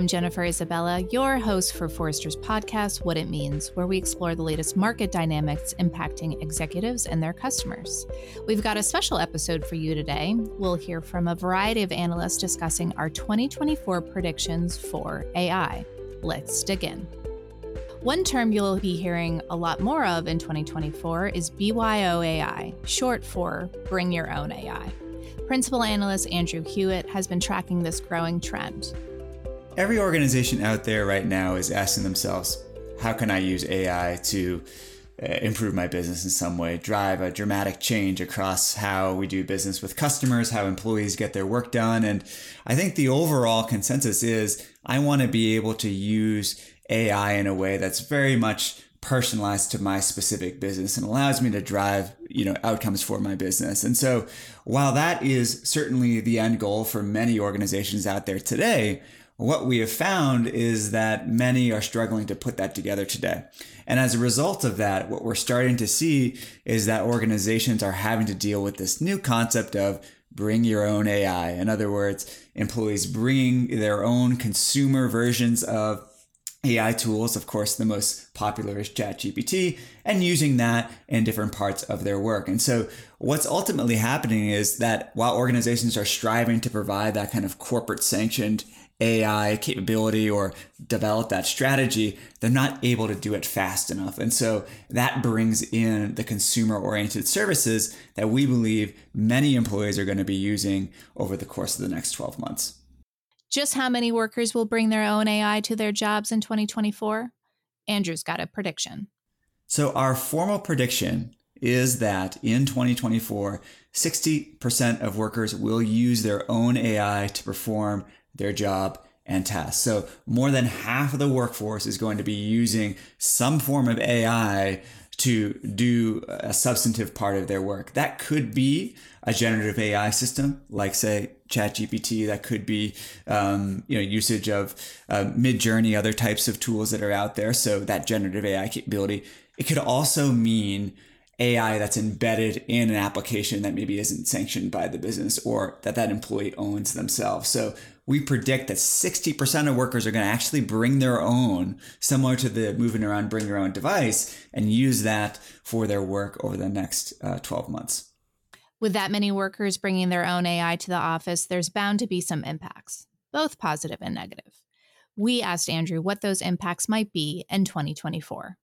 I'm Jennifer Isabella, your host for Forrester's podcast, What It Means, where we explore the latest market dynamics impacting executives and their customers. We've got a special episode for you today. We'll hear from a variety of analysts discussing our 2024 predictions for AI. Let's dig in. One term you'll be hearing a lot more of in 2024 is BYOAI, short for Bring Your Own AI. Principal analyst Andrew Hewitt has been tracking this growing trend. Every organization out there right now is asking themselves, how can I use AI to uh, improve my business in some way, drive a dramatic change across how we do business with customers, how employees get their work done. And I think the overall consensus is I want to be able to use AI in a way that's very much personalized to my specific business and allows me to drive you know outcomes for my business and so while that is certainly the end goal for many organizations out there today what we have found is that many are struggling to put that together today and as a result of that what we're starting to see is that organizations are having to deal with this new concept of bring your own ai in other words employees bringing their own consumer versions of AI tools, of course, the most popular is ChatGPT, and using that in different parts of their work. And so, what's ultimately happening is that while organizations are striving to provide that kind of corporate sanctioned AI capability or develop that strategy, they're not able to do it fast enough. And so, that brings in the consumer oriented services that we believe many employees are going to be using over the course of the next 12 months. Just how many workers will bring their own AI to their jobs in 2024? Andrew's got a prediction. So, our formal prediction is that in 2024, 60% of workers will use their own AI to perform their job and tasks. So, more than half of the workforce is going to be using some form of AI to do a substantive part of their work. That could be a generative AI system, like say ChatGPT. That could be um, you know usage of uh, Midjourney, other types of tools that are out there. So that generative AI capability. It could also mean AI that's embedded in an application that maybe isn't sanctioned by the business or that that employee owns themselves. So we predict that 60% of workers are going to actually bring their own, similar to the moving around, bring your own device, and use that for their work over the next uh, 12 months. With that many workers bringing their own AI to the office, there's bound to be some impacts, both positive and negative. We asked Andrew what those impacts might be in 2024.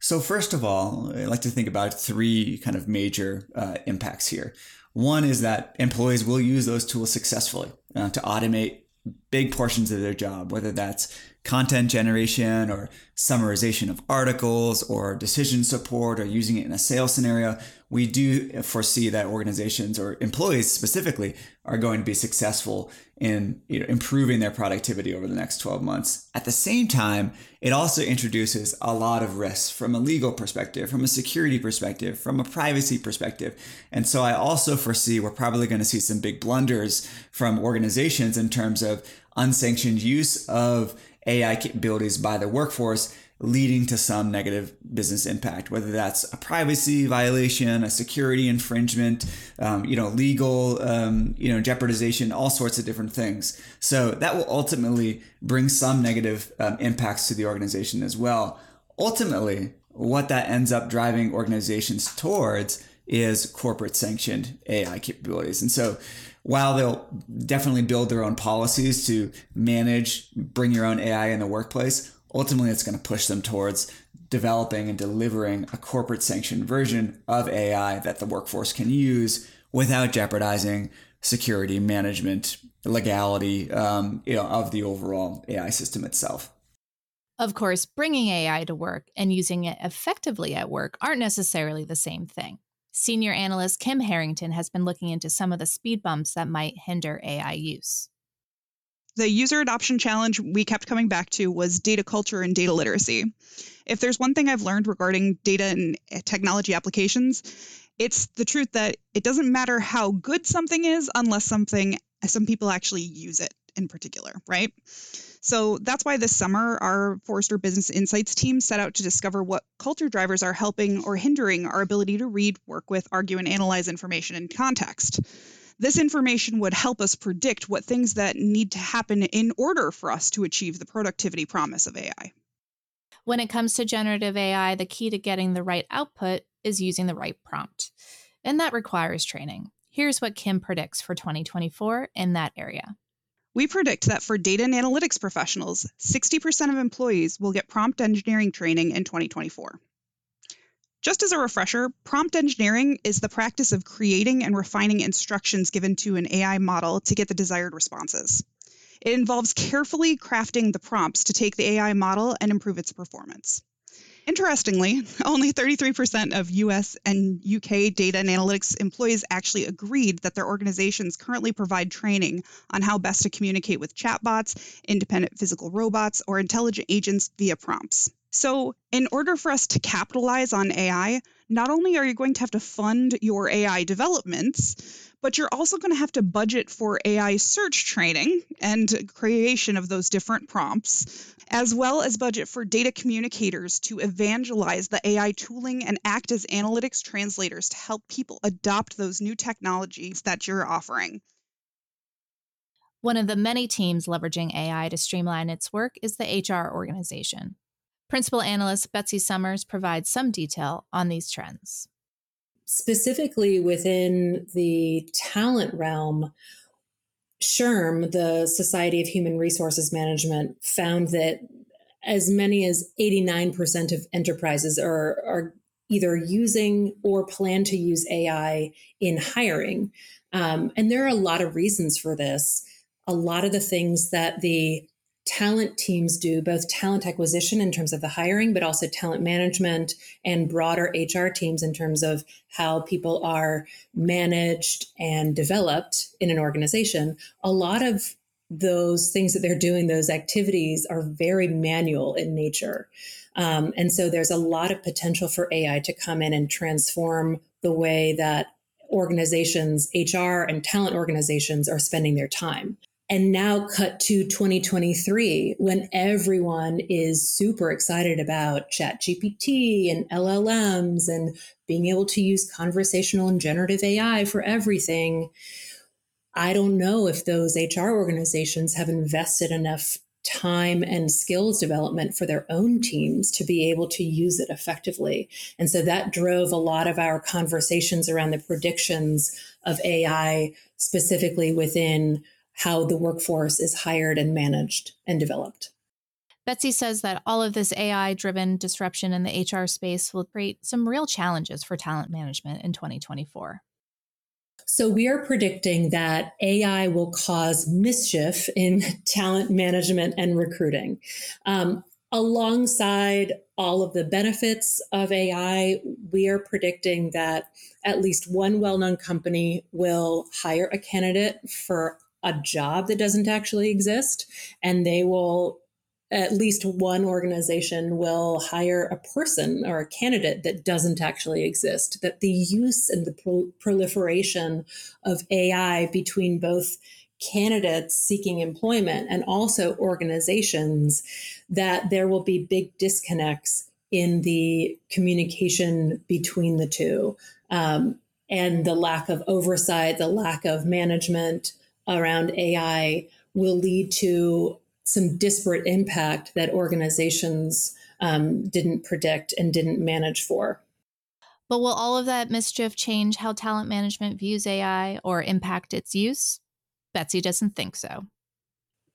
So, first of all, I like to think about three kind of major uh, impacts here. One is that employees will use those tools successfully uh, to automate big portions of their job, whether that's content generation or summarization of articles or decision support or using it in a sales scenario, we do foresee that organizations or employees specifically are going to be successful in you know, improving their productivity over the next 12 months. At the same time, it also introduces a lot of risks from a legal perspective, from a security perspective, from a privacy perspective. And so I also foresee we're probably going to see some big blunders from organizations in terms of unsanctioned use of AI capabilities by the workforce leading to some negative business impact, whether that's a privacy violation, a security infringement, um, you know, legal, um, you know, jeopardization, all sorts of different things. So that will ultimately bring some negative um, impacts to the organization as well. Ultimately, what that ends up driving organizations towards is corporate sanctioned AI capabilities. And so while they'll definitely build their own policies to manage, bring your own AI in the workplace, ultimately it's going to push them towards developing and delivering a corporate sanctioned version of AI that the workforce can use without jeopardizing security management, legality, um, you know, of the overall AI system itself. Of course, bringing AI to work and using it effectively at work aren't necessarily the same thing. Senior analyst Kim Herrington has been looking into some of the speed bumps that might hinder AI use. The user adoption challenge we kept coming back to was data culture and data literacy. If there's one thing I've learned regarding data and eh, technology applications, it's the truth that it doesn't matter how good something is unless something some people actually use it in particular, right? So that's why this summer, our Forrester Business Insights team set out to discover what culture drivers are helping or hindering our ability to read, work with, argue, and analyze information in context. This information would help us predict what things that need to happen in order for us to achieve the productivity promise of AI. When it comes to generative AI, the key to getting the right output is using the right prompt. And that requires training. Here's what Kim predicts for 2024 in that area. We predict that for data and analytics professionals, 60% of employees will get prompt engineering training in 2024. Just as a refresher, prompt engineering is the practice of creating and refining instructions given to an AI model to get the desired responses. It involves carefully crafting the prompts to take the AI model and improve its performance. Interestingly, only 33% of US and UK data and analytics employees actually agreed that their organizations currently provide training on how best to communicate with chatbots, independent physical robots, or intelligent agents via prompts. So, in order for us to capitalize on AI, not only are you going to have to fund your AI developments, but you're also going to have to budget for AI search training and creation of those different prompts, as well as budget for data communicators to evangelize the AI tooling and act as analytics translators to help people adopt those new technologies that you're offering. One of the many teams leveraging AI to streamline its work is the HR organization. Principal analyst Betsy Summers provides some detail on these trends. Specifically within the talent realm, SHRM, the Society of Human Resources Management, found that as many as 89% of enterprises are, are either using or plan to use AI in hiring. Um, and there are a lot of reasons for this. A lot of the things that the talent teams do, both talent acquisition in terms of the hiring, but also talent management and broader HR teams in terms of how people are managed and developed in an organization. A lot of those things that they're doing, those activities are very manual in nature. Um, and so there's a lot of potential for AI to come in and transform the way that organizations, HR and talent organizations are spending their time. And now cut to 2023 when everyone is super excited about ChatGPT and LLMs and being able to use conversational and generative AI for everything. I don't know if those HR organizations have invested enough time and skills development for their own teams to be able to use it effectively. And so that drove a lot of our conversations around the predictions of AI, specifically within how the workforce is hired and managed and developed. Betsy says that all of this AI driven disruption in the HR space will create some real challenges for talent management in 2024. So, we are predicting that AI will cause mischief in talent management and recruiting. Um, alongside all of the benefits of AI, we are predicting that at least one well known company will hire a candidate for a job that doesn't actually exist and they will at least one organization will hire a person or a candidate that doesn't actually exist that the use and the pro- proliferation of ai between both candidates seeking employment and also organizations that there will be big disconnects in the communication between the two. Um, and the lack of oversight the lack of management around AI will lead to some disparate impact that organizations um, didn't predict and didn't manage for. But will all of that mischief change how talent management views AI or impact its use? Betsy doesn't think so.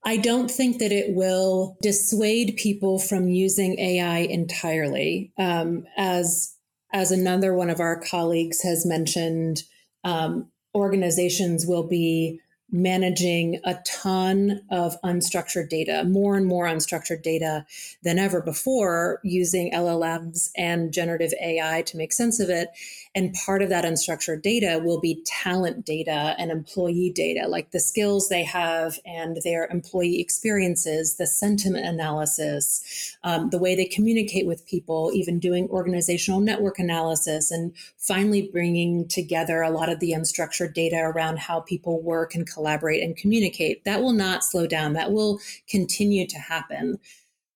I don't think that it will dissuade people from using AI entirely. Um, as as another one of our colleagues has mentioned, um, organizations will be managing a ton of unstructured data, more and more unstructured data than ever before, using LLMs and generative AI to make sense of it. And part of that unstructured data will be talent data and employee data, like the skills they have and their employee experiences, the sentiment analysis, um, the way they communicate with people, even doing organizational network analysis, and finally bringing together a lot of the unstructured data around how people work and collaborate and communicate. That will not slow down, that will continue to happen.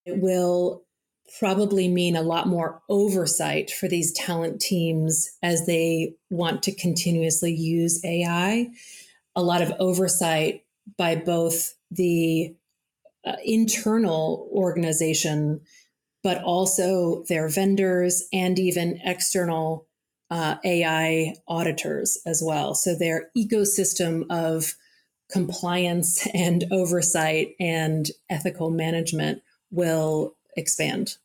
It will probably mean a lot more oversight for these talent teams as they want to continuously use AI. a lot of oversight by both the uh, internal organization, but also their vendors and even external uh, AI auditors as well. So their ecosystem of compliance and oversight and ethical management will expand.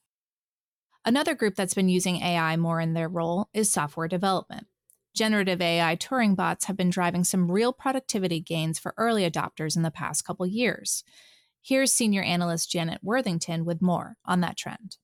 Another group that's been using AI more in their role is software development. Generative AI Turing bots have been driving some real productivity gains for early adopters in the past couple years. Here's senior analyst Janet Worthington with more on that trend.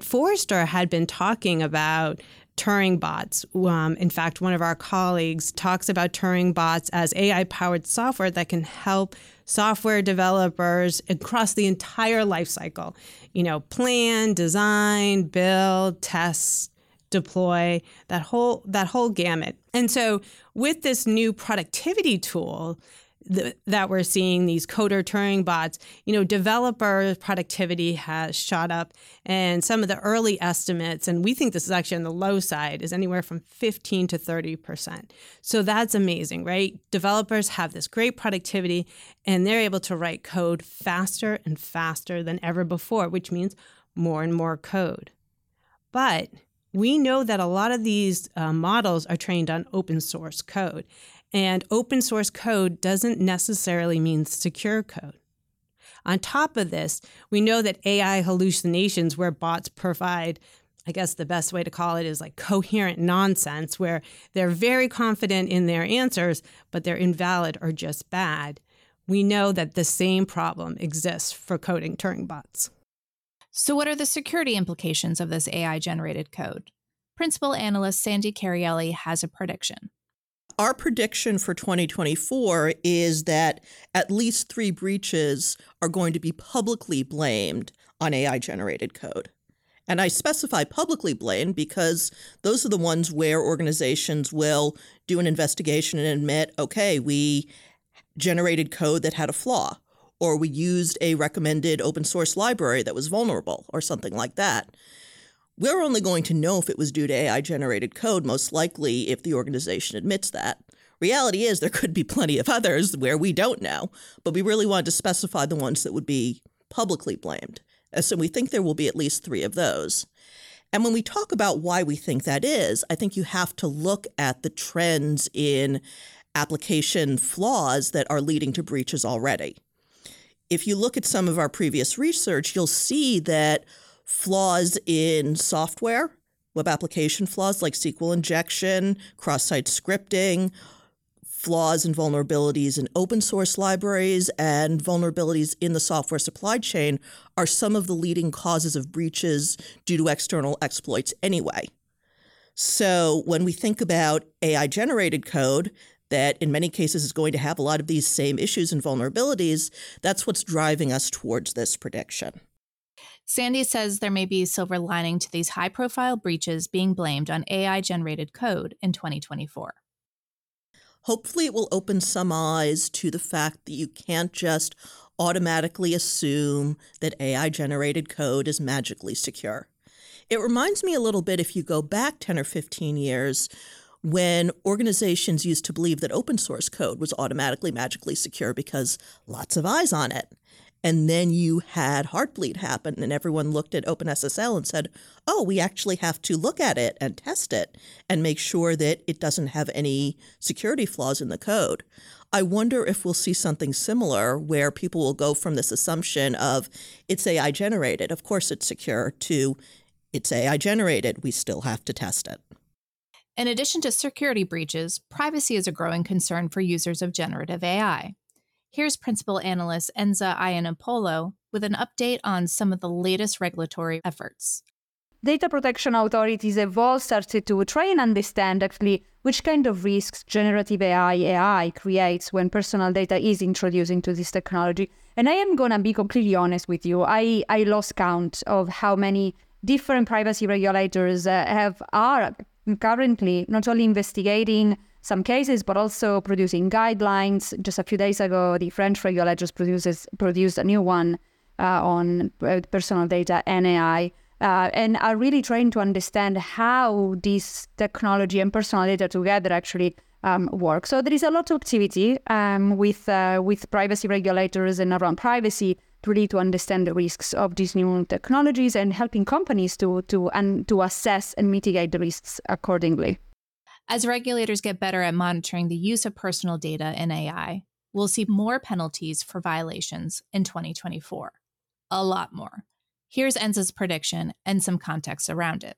Forrester had been talking about Turing bots. Um, in fact, one of our colleagues talks about Turing bots as AI powered software that can help software developers across the entire life cycle. You know, plan, design, build, test, deploy, that whole that whole gamut. And so with this new productivity tool, that we're seeing these coder Turing bots, you know, developer productivity has shot up, and some of the early estimates, and we think this is actually on the low side, is anywhere from 15 to 30 percent. So that's amazing, right? Developers have this great productivity, and they're able to write code faster and faster than ever before, which means more and more code. But we know that a lot of these uh, models are trained on open source code. And open source code doesn't necessarily mean secure code. On top of this, we know that AI hallucinations, where bots provide, I guess the best way to call it is like coherent nonsense, where they're very confident in their answers, but they're invalid or just bad. We know that the same problem exists for coding Turing bots. So, what are the security implications of this AI generated code? Principal analyst Sandy Carielli has a prediction our prediction for 2024 is that at least three breaches are going to be publicly blamed on AI generated code. And I specify publicly blamed because those are the ones where organizations will do an investigation and admit, okay, we generated code that had a flaw, or we used a recommended open source library that was vulnerable, or something like that. We're only going to know if it was due to AI generated code, most likely if the organization admits that. Reality is, there could be plenty of others where we don't know, but we really wanted to specify the ones that would be publicly blamed. Uh, so we think there will be at least three of those. And when we talk about why we think that is, I think you have to look at the trends in application flaws that are leading to breaches already. If you look at some of our previous research, you'll see that flaws in software, web application flaws like SQL injection, cross site scripting, flaws and vulnerabilities in open source libraries, and vulnerabilities in the software supply chain are some of the leading causes of breaches due to external exploits anyway. So when we think about AI generated code, that in many cases is going to have a lot of these same issues and vulnerabilities, that's what's driving us towards this prediction. Sandy says there may be a silver lining to these high profile breaches being blamed on AI generated code in 2024. Hopefully, it will open some eyes to the fact that you can't just automatically assume that AI generated code is magically secure. It reminds me a little bit if you go back 10 or 15 years when organizations used to believe that open source code was automatically magically secure because lots of eyes on it. And then you had Heartbleed happen, and everyone looked at OpenSSL and said, oh, we actually have to look at it and test it and make sure that it doesn't have any security flaws in the code. I wonder if we'll see something similar where people will go from this assumption of it's AI generated, of course it's secure, to it's AI generated, we still have to test it. In addition to security breaches, privacy is a growing concern for users of generative AI. Here's Principal Analyst Enza Iannopoulos with an update on some of the latest regulatory efforts. Data protection authorities have all started to try and understand actually which kind of risks generative AI AI creates when personal data is introduced into this technology. And I am gonna be completely honest with you. I, I lost count of how many different privacy regulators uh, have are currently not only investigating some cases, but also producing guidelines. Just a few days ago, the French regulators produces, produced a new one uh, on uh, personal data and AI. Uh, and are really trying to understand how this technology and personal data together actually um, work. So there is a lot of activity um, with uh, with privacy regulators and around privacy to really to understand the risks of these new technologies and helping companies to to and to assess and mitigate the risks accordingly. As regulators get better at monitoring the use of personal data in AI, we'll see more penalties for violations in 2024. A lot more. Here's Enza's prediction and some context around it.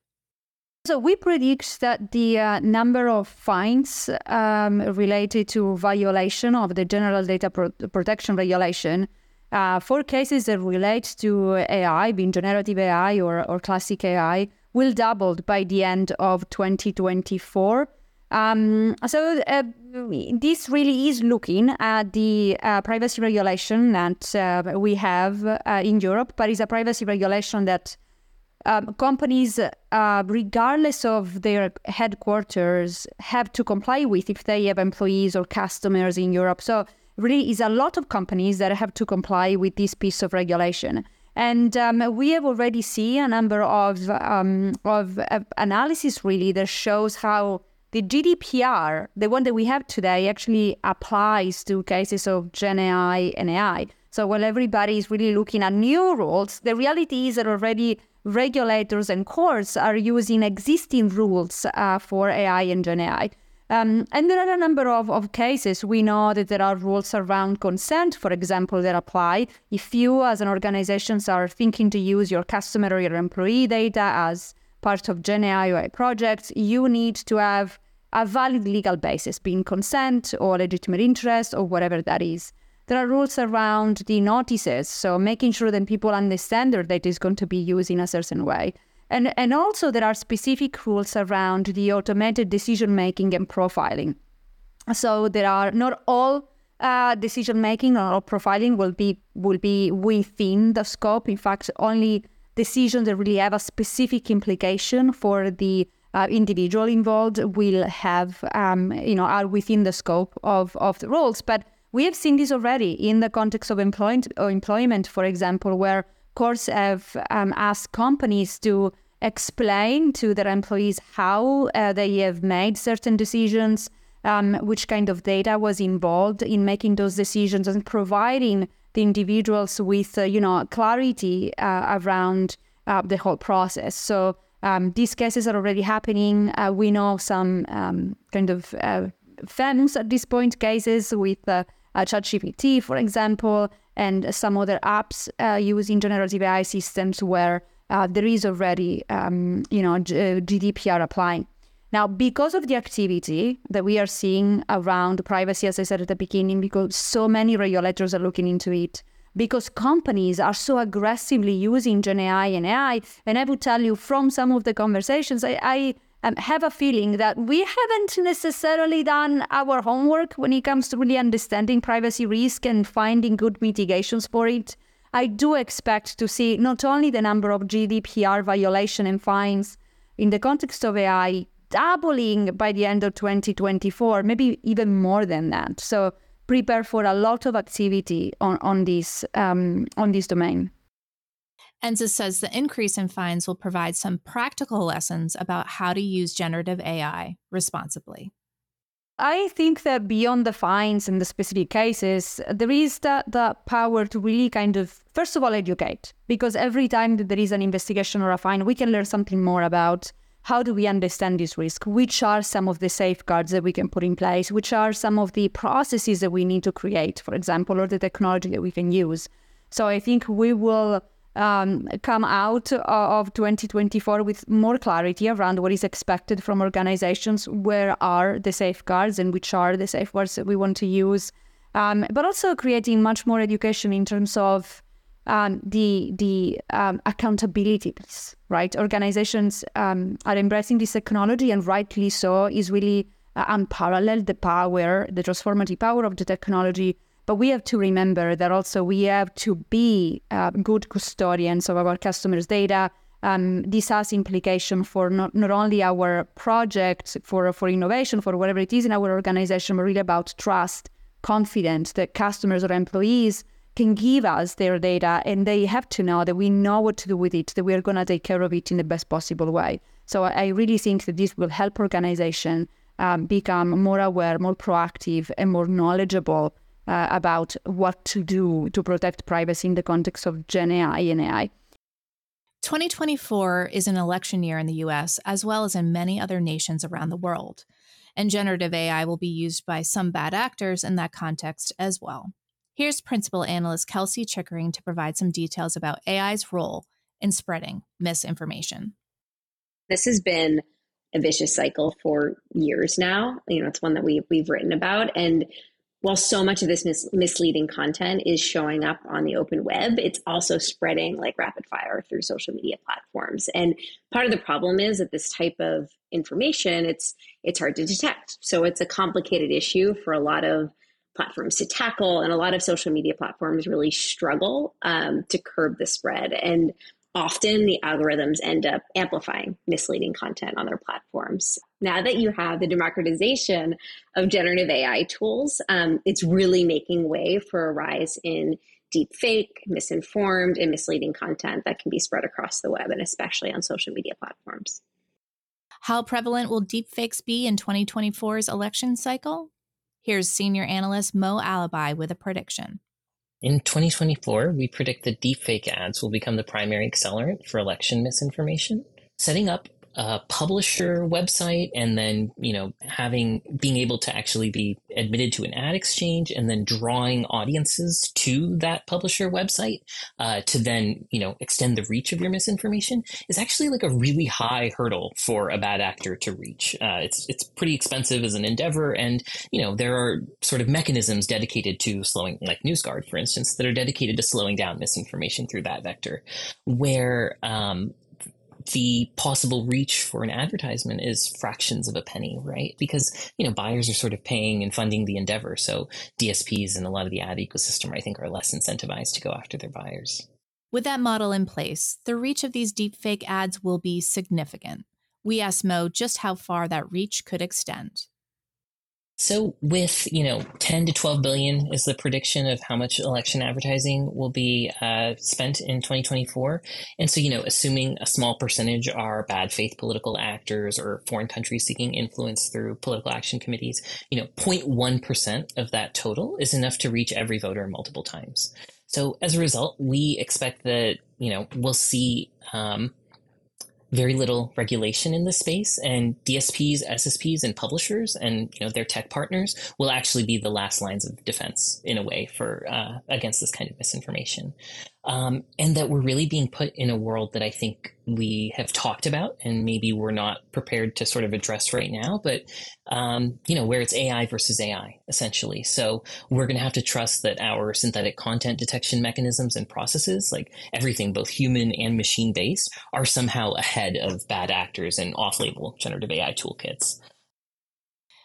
So we predict that the uh, number of fines um, related to violation of the General Data Pro- Protection Regulation uh, for cases that relate to AI, being generative AI or, or classic AI, will double by the end of 2024. Um, so uh, this really is looking at the uh, privacy regulation that uh, we have uh, in Europe, but it's a privacy regulation that um, companies, uh, regardless of their headquarters, have to comply with if they have employees or customers in Europe. So, really, is a lot of companies that have to comply with this piece of regulation. And um, we have already seen a number of um, of uh, analysis really that shows how the GDPR, the one that we have today, actually applies to cases of Gen AI and AI. So while everybody is really looking at new rules, the reality is that already regulators and courts are using existing rules uh, for AI and Gen AI. Um, and there are a number of, of cases. We know that there are rules around consent, for example, that apply. If you, as an organization, are thinking to use your customer or your employee data as part of Gen AI or projects, you need to have a valid legal basis, being consent or legitimate interest or whatever that is. There are rules around the notices, so making sure that people understand their data is going to be used in a certain way. And, and also there are specific rules around the automated decision making and profiling. So there are not all uh, decision making or profiling will be will be within the scope. In fact, only decisions that really have a specific implication for the uh, individual involved will have um, you know are within the scope of of the rules. But we have seen this already in the context of employment, employment for example, where courts have um, asked companies to explain to their employees how uh, they have made certain decisions, um, which kind of data was involved in making those decisions, and providing the individuals with, uh, you know, clarity uh, around uh, the whole process. So um, these cases are already happening. Uh, we know some um, kind of uh, famous at this point cases with uh, ChatGPT, for example, and some other apps uh, using generative AI systems where uh, there is already, um, you know, G- GDPR applying. Now, because of the activity that we are seeing around privacy, as I said at the beginning, because so many regulators are looking into it, because companies are so aggressively using Gen AI and AI, and I would tell you from some of the conversations, I, I um, have a feeling that we haven't necessarily done our homework when it comes to really understanding privacy risk and finding good mitigations for it. I do expect to see not only the number of GDPR violation and fines in the context of AI doubling by the end of 2024, maybe even more than that. So prepare for a lot of activity on on this um, on this domain. Enza says the increase in fines will provide some practical lessons about how to use generative AI responsibly. I think that beyond the fines and the specific cases, there is the, the power to really kind of, first of all, educate. Because every time that there is an investigation or a fine, we can learn something more about how do we understand this risk? Which are some of the safeguards that we can put in place? Which are some of the processes that we need to create, for example, or the technology that we can use? So I think we will um, come out of 2024 with more clarity around what is expected from organizations, where are the safeguards and which are the safeguards that we want to use, um, but also creating much more education in terms of um, the the um, accountability piece, right? Organizations um, are embracing this technology, and rightly so, is really uh, unparalleled the power, the transformative power of the technology but we have to remember that also we have to be uh, good custodians of our customers' data. Um, this has implication for not, not only our project for, for innovation, for whatever it is in our organization, but really about trust, confidence that customers or employees can give us their data and they have to know that we know what to do with it, that we are going to take care of it in the best possible way. So I really think that this will help organization um, become more aware, more proactive, and more knowledgeable uh, about what to do to protect privacy in the context of Gen AI and AI. 2024 is an election year in the US as well as in many other nations around the world. And generative AI will be used by some bad actors in that context as well. Here's principal analyst Kelsey Chickering to provide some details about AI's role in spreading misinformation. This has been a vicious cycle for years now. You know, it's one that we we've written about and while so much of this mis- misleading content is showing up on the open web, it's also spreading like rapid fire through social media platforms. And part of the problem is that this type of information, it's it's hard to detect. So it's a complicated issue for a lot of platforms to tackle, and a lot of social media platforms really struggle um, to curb the spread. And often the algorithms end up amplifying misleading content on their platforms. Now that you have the democratization of generative AI tools, um, it's really making way for a rise in deep fake, misinformed, and misleading content that can be spread across the web and especially on social media platforms. How prevalent will deepfakes be in 2024's election cycle? Here's senior analyst Mo Allibhai with a prediction. In 2024, we predict that deepfake ads will become the primary accelerant for election misinformation. Setting up a publisher website and then you know having being able to actually be admitted to an ad exchange and then drawing audiences to that publisher website uh, to then you know extend the reach of your misinformation is actually like a really high hurdle for a bad actor to reach. Uh, it's it's pretty expensive as an endeavor and you know there are sort of mechanisms dedicated to slowing like NewsGuard for instance that are dedicated to slowing down misinformation through that vector where um, the possible reach for an advertisement is fractions of a penny, right? Because, you know, buyers are sort of paying and funding the endeavor. So DSPs and a lot of the ad ecosystem, I think, are less incentivized to go after their buyers. With that model in place, the reach of these deepfake ads will be significant. We asked Mo just how far that reach could extend. So with, you know, 10 to 12 billion is the prediction of how much election advertising will be uh, spent in 2024. And so, you know, assuming a small percentage are bad faith political actors or foreign countries seeking influence through political action committees, you know, 0.1% of that total is enough to reach every voter multiple times. So as a result, we expect that, you know, we'll see um, very little regulation in this space and DSPs, SSPs and publishers and you know their tech partners will actually be the last lines of defense in a way for uh, against this kind of misinformation um, and that we're really being put in a world that I think we have talked about and maybe we're not prepared to sort of address right now, but um, you know where it's AI versus AI essentially. So we're going to have to trust that our synthetic content detection mechanisms and processes, like everything both human and machine based, are somehow ahead of bad actors and off-label generative AI toolkits.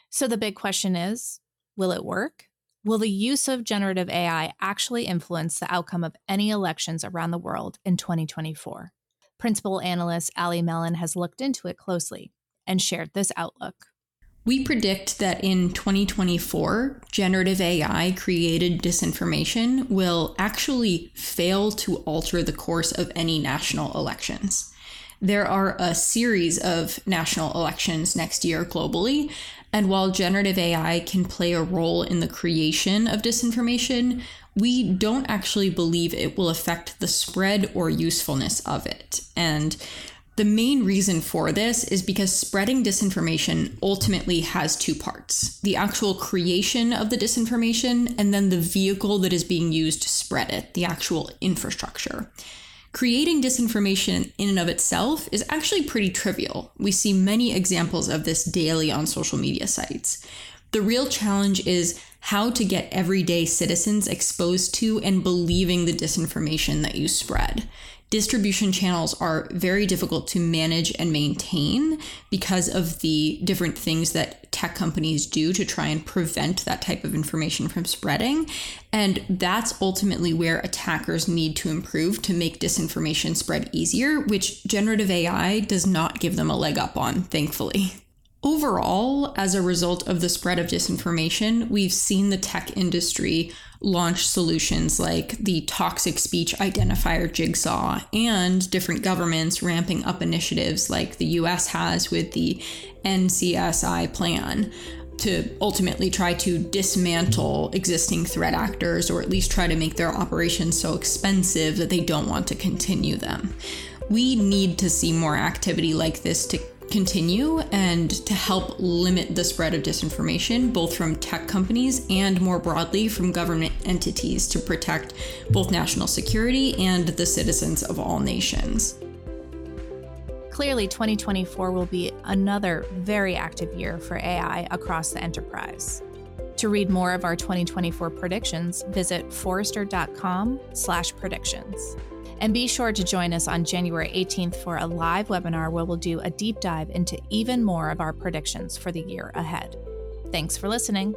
So the big question is, will it work? Will the use of generative AI actually influence the outcome of any elections around the world in 2024? Principal analyst Allie Mellen has looked into it closely and shared this outlook. We predict that in 2024, generative AI created disinformation will actually fail to alter the course of any national elections. There are a series of national elections next year globally, and while generative AI can play a role in the creation of disinformation, we don't actually believe it will affect the spread or usefulness of it. And the main reason for this is because spreading disinformation ultimately has two parts the actual creation of the disinformation, and then the vehicle that is being used to spread it, the actual infrastructure. Creating disinformation in and of itself is actually pretty trivial. We see many examples of this daily on social media sites. The real challenge is how to get everyday citizens exposed to and believing the disinformation that you spread distribution channels are very difficult to manage and maintain because of the different things that tech companies do to try and prevent that type of information from spreading. And that's ultimately where attackers need to improve to make disinformation spread easier, which generative AI does not give them a leg up on, thankfully. Overall, as a result of the spread of disinformation, we've seen the tech industry launch solutions like the toxic speech identifier jigsaw and different governments ramping up initiatives like the US has with the NCSI plan to ultimately try to dismantle existing threat actors or at least try to make their operations so expensive that they don't want to continue them. We need to see more activity like this to continue and to help limit the spread of disinformation, both from tech companies and more broadly from government entities to protect both national security and the citizens of all nations. Clearly, 2024 will be another very active year for AI across the enterprise. To read more of our 2024 predictions, visit forrester.com/predictions. And be sure to join us on January 18th for a live webinar where we'll do a deep dive into even more of our predictions for the year ahead. Thanks for listening.